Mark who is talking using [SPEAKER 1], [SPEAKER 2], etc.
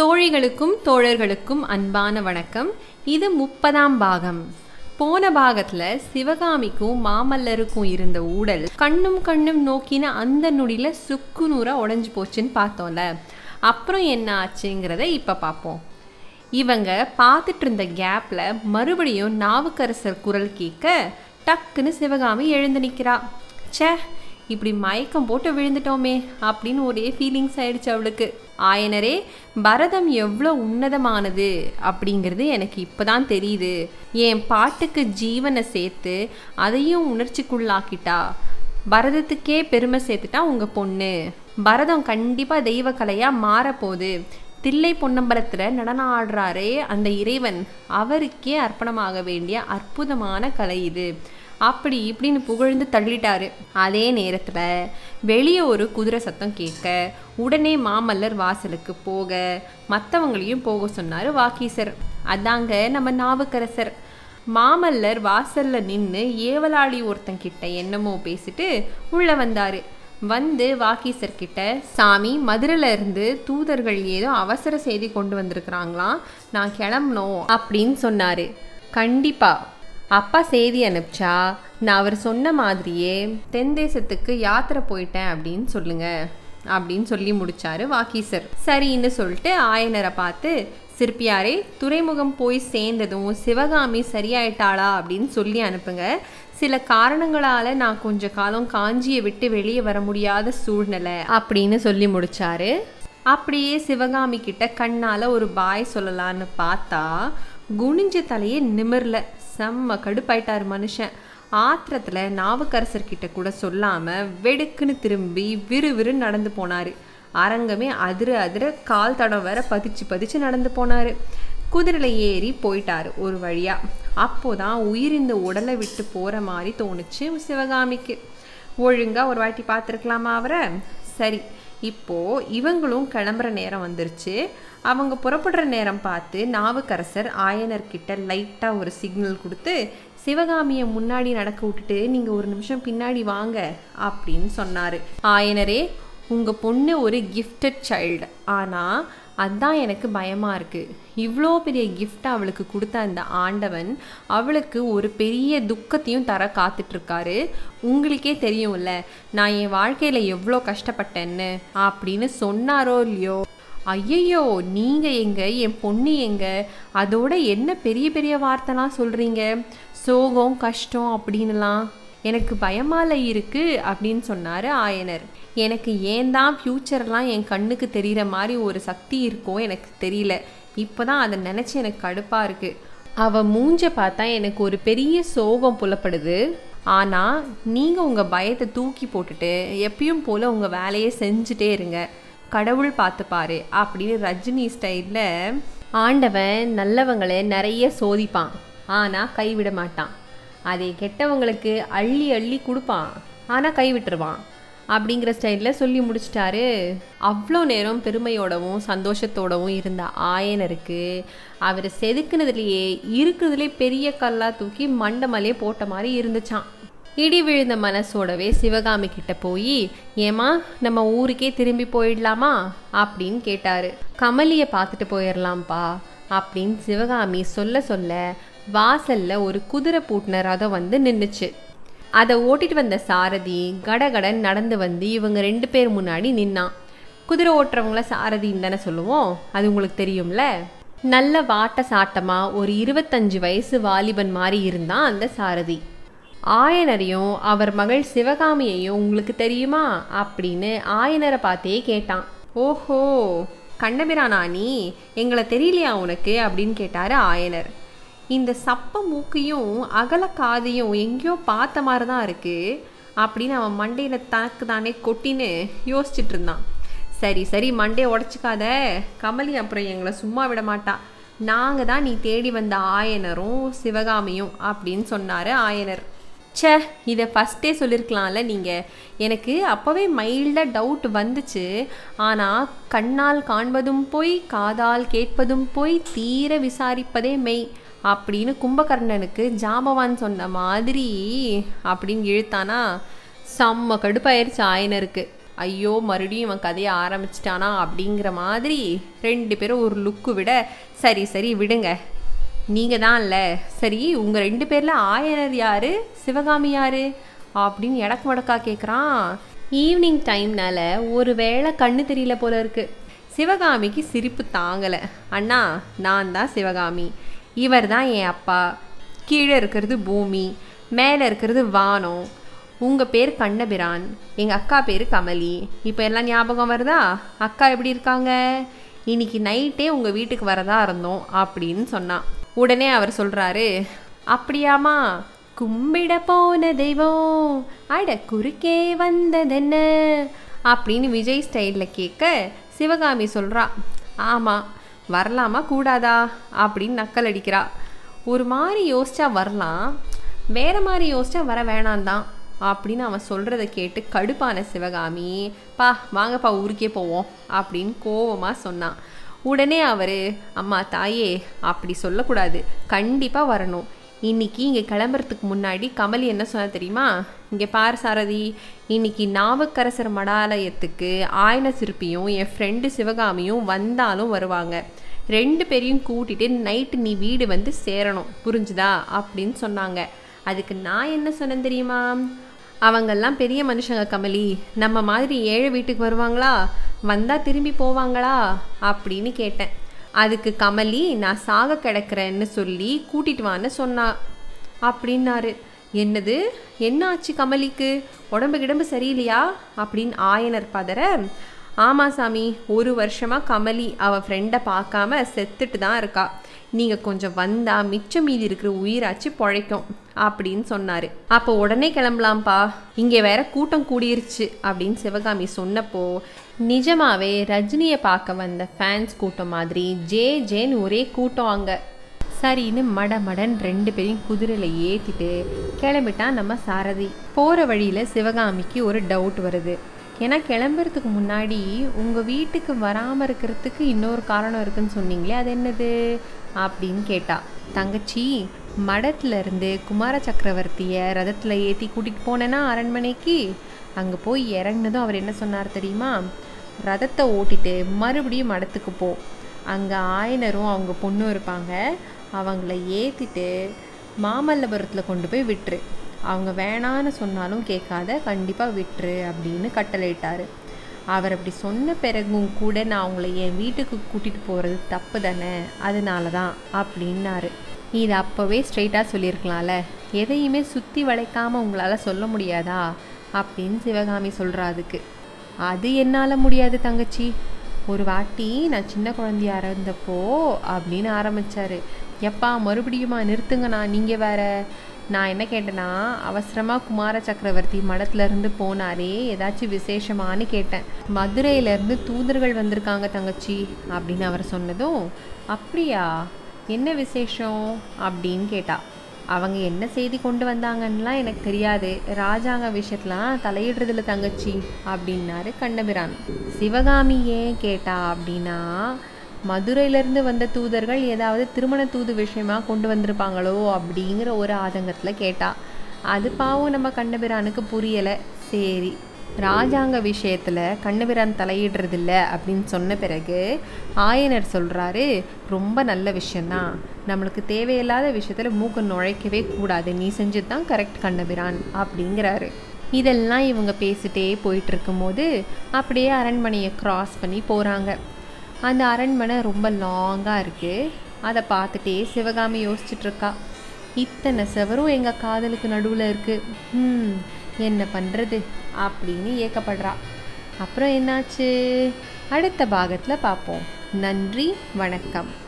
[SPEAKER 1] தோழிகளுக்கும் தோழர்களுக்கும் அன்பான வணக்கம். இது முப்பதாம் பாகம். போன பாகத்துல சிவகாமிக்கும் மாமல்லருக்கும் இருந்த ஊடல் கண்ணும் கண்ணும் நோக்கின அந்த நொடியில சுக்குநூறா உடஞ்சு போச்சுன்னு பார்த்தோம்ல. அப்புறம் என்ன ஆச்சுங்கிறத இப்ப பார்ப்போம். இவங்க பார்த்துட்டு இருந்த கேப்ல மறுபடியும் நாவுக்கரசர் குரல் கேட்க டக்குன்னு சிவகாமி எழுந்து நிற்கிறா ச்சே இப்படி மயக்கம் போட்டு விழுந்துட்டோமே அப்படின்னு ஒரே ஃபீலிங்ஸ் ஆயிடுச்சு அவளுக்கு. ஆயனரே பரதம் எவ்வளோ உன்னதமானது அப்படிங்கிறது எனக்கு இப்போதான் தெரியுது. என் பாட்டுக்கு ஜீவனை சேர்த்து அதையும் உணர்ச்சிக்குள்ளாக்கிட்டா. பரதத்துக்கே பெருமை சேர்த்துட்டா உங்கள் பொண்ணு. பரதம் கண்டிப்பாக தெய்வ கலையாக மாறப்போகுது. தில்லை பொன்னம்பலத்தில் நடனம் ஆடுறாரே அந்த இறைவன். அவருக்கே அர்ப்பணமாக வேண்டிய அற்புதமான கலை இது. அப்படி இப்படின்னு புகழ்ந்து தள்ளிட்டாரு. அதே நேரத்தில் வெளியே ஒரு குதிரை சத்தம் கேட்க உடனே மாமல்லர் வாசலுக்கு போக மற்றவங்களையும் போக சொன்னார் வாக்கீசர் அதாங்க நம்ம நாவுக்கரசர். மாமல்லர் வாசல்ல நின்று ஏவலாளி ஒருத்தங்கிட்ட என்னமோ பேசிட்டு உள்ள வந்தாரு. வந்து வாக்கீசர் கிட்ட சாமி மதுரையில இருந்து தூதர்கள் ஏதோ அவசர செய்தி கொண்டு வந்திருக்கிறாங்களாம். நான் கிளம்பணும் அப்படின்னு சொன்னாரு. கண்டிப்பா அப்பா செய்தி அனுப்பிச்சா நான் அவர் சொன்ன மாதிரியே தென் தேசத்துக்கு யாத்திரை போயிட்டேன் அப்படின்னு சொல்லுங்க அப்படின்னு சொல்லி முடிச்சாரு வாக்கீசர் சரின்னு சொல்லிட்டு ஆயனரை பார்த்து சிற்பியாரே துறைமுகம் போய் சேர்ந்ததும் சிவகாமி சரியாயிட்டாளா? அப்படின்னு சொல்லி அனுப்புங்க. சில காரணங்களால நான் கொஞ்ச காலம் காஞ்சியை விட்டு வெளியே வர முடியாத சூழ்நிலை அப்படின்னு சொல்லி முடிச்சாரு. அப்படியே சிவகாமி கிட்ட கண்ணால ஒரு பாய் சொல்லலான்னு பார்த்தா குனிஞ்ச தலையே நிமிர்ல. செம்ம கடுப்பாயிட்டார் மனுஷன். ஆத்திரத்தில் நாவுக்கரசர்கிட்ட கூட சொல்லாமல் வெடுக்குன்னு திரும்பி விறுவிறு நடந்து போனார். அரங்கமே அதிர அதிர கால் தடம் வேற பதிச்சு பதிச்சு நடந்து போனார். குதிரையில் ஏறி போயிட்டார் ஒரு வழியாக அப்போதான் உயிர் இந்த உடலை விட்டு போகிற மாதிரி தோணுச்சு சிவகாமிக்கு. ஒழுங்காக ஒரு வாட்டி பார்த்துருக்கலாமா அவரை? சரி இப்போது இவங்களும் கிளம்புற நேரம் வந்துருச்சு. அவங்க புறப்படுற நேரம் பார்த்து நாவுக்கரசர் ஆயனர்கிட்ட லைட்டாக ஒரு சிக்னல் கொடுத்து சிவகாமியை முன்னாடி நடக்க விட்டுட்டு நீங்கள் ஒரு நிமிஷம் பின்னாடி வாங்க அப்படின்னு சொன்னார். ஆயனரே உங்கள் பொண்ணு ஒரு கிஃப்டட் சைல்டு ஆனால் அதுதான் எனக்கு பயமாக இருக்குது இவ்வளோ பெரிய கிஃப்ட்டை அவளுக்கு கொடுத்த அந்த ஆண்டவன் அவளுக்கு ஒரு பெரிய துக்கத்தையும் தர காத்துட்ருக்காரு. உங்களுக்கே தெரியும்ல நான் என் வாழ்க்கையில் எவ்வளோ கஷ்டப்பட்டேன்னு அப்படின்னு சொன்னாரோ இல்லையோ? ஐயையோ நீங்கள் எங்க? என் பொண்ணு எங்க? அதோட என்ன பெரிய பெரிய வார்த்தைலாம் சொல்கிறீங்க சோகம் கஷ்டம் அப்படின்னுலாம் எனக்கு பயமால இருக்கு அப்படின்னு சொன்னார் ஆயனர். எனக்கு ஏன் தான் ஃப்யூச்சர்லாம் என் கண்ணுக்கு தெரிகிற மாதிரி ஒரு சக்தி இருக்கும் எனக்கு தெரியல. இப்போ தான் அதை நினச்சி எனக்கு கடுப்பாக இருக்குது அவள் மூஞ்ச பார்த்தா எனக்கு ஒரு பெரிய சோகம் புலப்படுது. ஆனால் நீங்கள் உங்கள் பயத்தை தூக்கி போட்டுட்டு எப்பயும் போல் உங்கள் வேலையை செஞ்சுட்டே இருங்க. கடவுள் பார்த்துப்பாரு அப்படின்னு ரஜினி ஸ்டைலில் ஆண்டவன் நல்லவங்களை நிறைய சோதிப்பான். ஆனால் கைவிட மாட்டான். அதை கெட்டவங்களுக்கு அள்ளி அள்ளி கொடுப்பான். ஆனால் கைவிட்டுருவான் அப்படிங்கிற ஸ்டைலில் சொல்லி முடிச்சிட்டாரு. அவ்வளோ நேரம் பெருமையோடவும் சந்தோஷத்தோடவும் இருந்த ஆயனருக்கு அவர் செதுக்குனதுலேயே இருக்கிறதுலே பெரிய கல்லாக தூக்கி மண்டமலே போட்ட மாதிரி இருந்துச்சான் இடி விழுந்த மனசோடவே சிவகாமி கிட்ட போய் ஏமா நம்ம ஊருக்கே திரும்பி போயிடலாமா? அப்படின்னு கேட்டாரு. கமலியை பார்த்துட்டு போயிடலாம்ப்பா அப்படின்னு சிவகாமி சொல்ல சொல்ல வாசல்ல ஒரு குதிரை பூட்டின ரதம் வந்து நின்றுச்சு அதை ஓட்டிட்டு வந்த சாரதி கடகடன் நடந்து வந்து இவங்க ரெண்டு பேர் முன்னாடி நின்னான் குதிரை ஓட்டுறவங்கள சாரதின்னு தானே சொல்லுவோம்? அது உங்களுக்கு தெரியும்ல? நல்ல வாட்ட சாட்டமாக ஒரு இருபத்தஞ்சு வயசு வாலிபன் மாதிரி இருந்தான் அந்த சாரதி. ஆயனரையும் அவர் மகள் சிவகாமியையும் உங்களுக்கு தெரியுமா? அப்படின்னு ஆயனரை பார்த்தே கேட்டான். ஓஹோ கண்ணபிரானா நீ? எங்களை தெரியலையா உனக்கு? அப்படின்னு கேட்டார் ஆயனர். இந்த சப்ப மூக்கையும் அகல காதையும் எங்கேயோ பார்த்த மாதிரி தான் இருக்குது அப்படின்னு அவன் மண்டையில் தனக்கு தானே கொட்டின்னு யோசிச்சுட்டு இருந்தான். சரி சரி மண்டையை உடச்சிக்காத. கமலி அப்புறம் எங்களை சும்மா விட மாட்டா. நாங்கள் தான் நீ தேடி வந்த ஆயனரும் சிவகாமியும் அப்படின்னு சொன்னார் ஆயனர். ச்சே இதை ஃபஸ்ட்டே சொல்லியிருக்கலாம்ல நீங்கள் எனக்கு அப்போவே மைல்டாக டவுட் வந்துச்சு. ஆனால் கண்ணால் காண்பதும் போய் காதால் கேட்பதும் போய் தீர விசாரிப்பதே மெய். அப்படின்னு கும்பகர்ணனுக்கு ஜாம்பவான் சொன்ன மாதிரி அப்படின்னு இழுத்தானா செம்ம கடுப்பாயிருச்சு ஆயனருக்கு. ஐயோ மறுபடியும் இவன் கதையை ஆரம்பிச்சிட்டானா அப்படிங்கிற மாதிரி ரெண்டு பேரும் ஒரு லுக்கு விட சரி சரி விடுங்க. நீங்கள் தான் இல்லை. சரி உங்கள் ரெண்டு பேரில் ஆயனர் யார்? சிவகாமி யார்? அப்படின்னு எடக்கு மடக்கா கேட்குறான் ஈவினிங் டைம்னால ஒரு வேளை கண்ணு தெரியல போல இருக்குது சிவகாமிக்கு சிரிப்பு தாங்கலை. அண்ணா நான் தான் சிவகாமி. இவர் தான் என் அப்பா. கீழே இருக்கிறது பூமி மேலே இருக்கிறது வானம். உங்கள் பேர் கண்ணபிரான் எங்கள் அக்கா பேர் கமலி. இப்போ எல்லாம் ஞாபகம் வருதா? அக்கா எப்படி இருக்காங்க? இன்னைக்கு நைட்டே உங்கள் வீட்டுக்கு வரதா இருந்தோம் அப்படின்னு சொன்னான். உடனே அவர் சொல்கிறாரு அப்படியாமா கும்பிட போன தெய்வம் அட குறுக்கே வந்ததென்ன? அப்படின்னு விஜய் ஸ்டைலில் கேட்க சிவகாமி சொல்கிறா ஆமாம் வரலாமா? கூடாதா? அப்படின்னு நக்கல் அடிக்கிறா. ஒரு மாதிரி யோசிச்சா வரலாம். வேற மாதிரி யோசிச்சா வர வேணாம் தான் அப்படின்னு அவன் சொல்கிறத கேட்டு கடுப்பான சிவகாமி பா வாங்கப்பா ஊருக்கே போவோம் அப்படின்னு கோவமாக சொன்னான். உடனே அவர் அம்மா தாயே அப்படி சொல்லக்கூடாது. கண்டிப்பாக வரணும். இன்னைக்கு இங்கே கிளம்புறதுக்கு முன்னாடி கமலி என்ன சொன்னால் தெரியுமா? இங்கே பார் சாரதி இன்னைக்கு நாவுக்கரசர் மடாலயத்துக்கு ஆயன சிற்பியும் என் ஃப்ரெண்டு சிவகாமியும் வந்தாலும் வருவாங்க. ரெண்டு பேரையும் கூட்டிகிட்டு நைட்டு நீ வீடு வந்து சேரணும். புரிஞ்சுதா? அப்படின்னு சொன்னாங்க. அதுக்கு நான் என்ன சொன்னேன் தெரியுமா? அவங்கெல்லாம் பெரிய மனுஷங்க கமலி. நம்ம மாதிரி ஏழை வீட்டுக்கு வருவாங்களா? வந்தால் திரும்பி போவாங்களா? அப்படின்னு கேட்டேன். அதுக்கு கமலி நான் சாக கிடக்கிறேன்னு சொல்லி கூட்டிட்டு வான்னு சொன்னா. அப்படின்னாரு. என்னது? என்ன ஆச்சு கமலிக்கு? உடம்பு கிடம்பு சரியில்லையா? அப்படின்னு ஆயனர் பதற. ஆமாம் சாமி ஒரு வருஷமாக கமலி அவள் ஃப்ரெண்டை பார்க்காம செத்துட்டு தான் இருக்கா. நீங்கள் கொஞ்சம் வந்தால் மிச்சம் மீதி இருக்கிற உயிராச்சு பொழைக்கும் அப்படின்னு சொன்னார். அப்போ உடனே கிளம்பலாம்ப்பா. இங்கே வேற கூட்டம் கூடிருச்சு அப்படின்னு சிவகாமி சொன்னப்போ நிஜமாவே ரஜினியை பார்க்க வந்த ஃபேன்ஸ் கூட்டம் மாதிரி ஜே ஜேன்னு ஒரே கூட்டம் அங்கே. சரின்னு மட மடன் ரெண்டு பேரையும் குதிரையில் ஏற்றிட்டு கிளம்பிட்டான் நம்ம சாரதி. போகிற வழியில் சிவகாமிக்கு ஒரு டவுட் வருது. ஏன்னா கிளம்புறதுக்கு முன்னாடி உங்கள் வீட்டுக்கு வராமல் இருக்கிறதுக்கு இன்னொரு காரணம் இருக்குன்னு சொன்னீங்களே அது என்னது? அப்படின்னு கேட்டா தங்கச்சி மடத்துலேருந்து குமார சக்கரவர்த்தியை ரதத்தில் ஏற்றி கூட்டிகிட்டு போனேன்னா அரண்மனைக்கு? அங்கே போய் இறங்கினதும் அவர் என்ன சொன்னார் தெரியுமா? ரதத்தை ஓட்டிட்டு மறுபடியும் மடத்துக்கு போ. அங்கே ஆயனரும் அவங்க பொண்ணும் இருப்பாங்க. அவங்கள ஏற்றிட்டு மாமல்லபுரத்தில் கொண்டு போய் விட்டுரு. அவங்க வேணான்னு சொன்னாலும் கேட்காத கண்டிப்பாக விட்டுரு அப்படின்னு கட்டளையிட்டார். அவர் அப்படி சொன்ன பிறகும் கூட நான் அவங்கள என் வீட்டுக்கு கூட்டிகிட்டு போகிறது தப்பு தானே அதனால தான் அப்படின்னாரு. இது அப்போவே ஸ்ட்ரெயிட்டாக சொல்லியிருக்கலாம்ல. எதையுமே சுற்றி வளைக்காமல் உங்களால் சொல்ல முடியாதா? அப்படின்னு சிவகாமி சொல்கிறா அதுக்கு. அது என்னால் முடியாது தங்கச்சி. ஒரு வாட்டி நான் சின்ன குழந்தையா இருந்தப்போ அப்படின்னு ஆரம்பித்தார் எப்பா மறுபடியுமா நிறுத்துங்கண்ணா நீங்கள் வேற. நான் என்ன கேட்டேன்னா அவசரமாக குமார சக்கரவர்த்தி மடத்துலேருந்து போனாரே ஏதாச்சும் விசேஷமானு கேட்டேன். மதுரையிலேருந்து தூதர்கள் வந்திருக்காங்க தங்கச்சி அப்படின்னு அவர் சொன்னதும் அப்படியா? என்ன விசேஷம்? அப்படின்னு கேட்டா அவங்க என்ன செய்தி கொண்டு வந்தாங்கன்னெலாம் எனக்கு தெரியாது. ராஜாங்க விஷயத்துலாம் தலையிடுறதில்ல தங்கச்சி அப்படின்னாரு கண்ணபிரான். சிவகாமி ஏன் கேட்டா அப்படின்னா மதுரையிலேருந்து வந்த தூதர்கள் ஏதாவது திருமண தூது விஷயமாக கொண்டு வந்திருப்பாங்களோ அப்படிங்கிற ஒரு ஆதங்கத்தில் கேட்டா. அது பாவம் நம்ம கண்ணபிரானுக்கு புரியலை. சரி ராஜாங்க விஷயத்தில் கண்ணபிரான் தலையிடுறதில்ல அப்படின்னு சொன்ன பிறகு ஆயனர் சொல்கிறாரு ரொம்ப நல்ல விஷயந்தான் நம்மளுக்கு தேவையில்லாத விஷயத்தில் மூக்கு நுழைக்கவே கூடாது. நீ செஞ்சது தான் கரெக்ட் கண்ணபிரான் அப்படிங்கிறாரு. இதெல்லாம் இவங்க பேசிட்டே போயிட்டு இருக்கும்போது அப்படியே அரண்மனையை க்ராஸ் பண்ணி போகிறாங்க அந்த அரண்மனை ரொம்ப லாங்காக இருக்குது அதை பார்த்துட்டே சிவகாமி யோசிச்சுட்ருக்கா இத்தனை செவரும் எங்கள் காதலுக்கு நடுவில் இருக்குது ம் என்ன பண்ணுறது அப்படின்னு ஏக்கப்படுறா. அப்புறம் என்னாச்சு? அடுத்த பாகத்தில் பார்ப்போம் நன்றி வணக்கம்.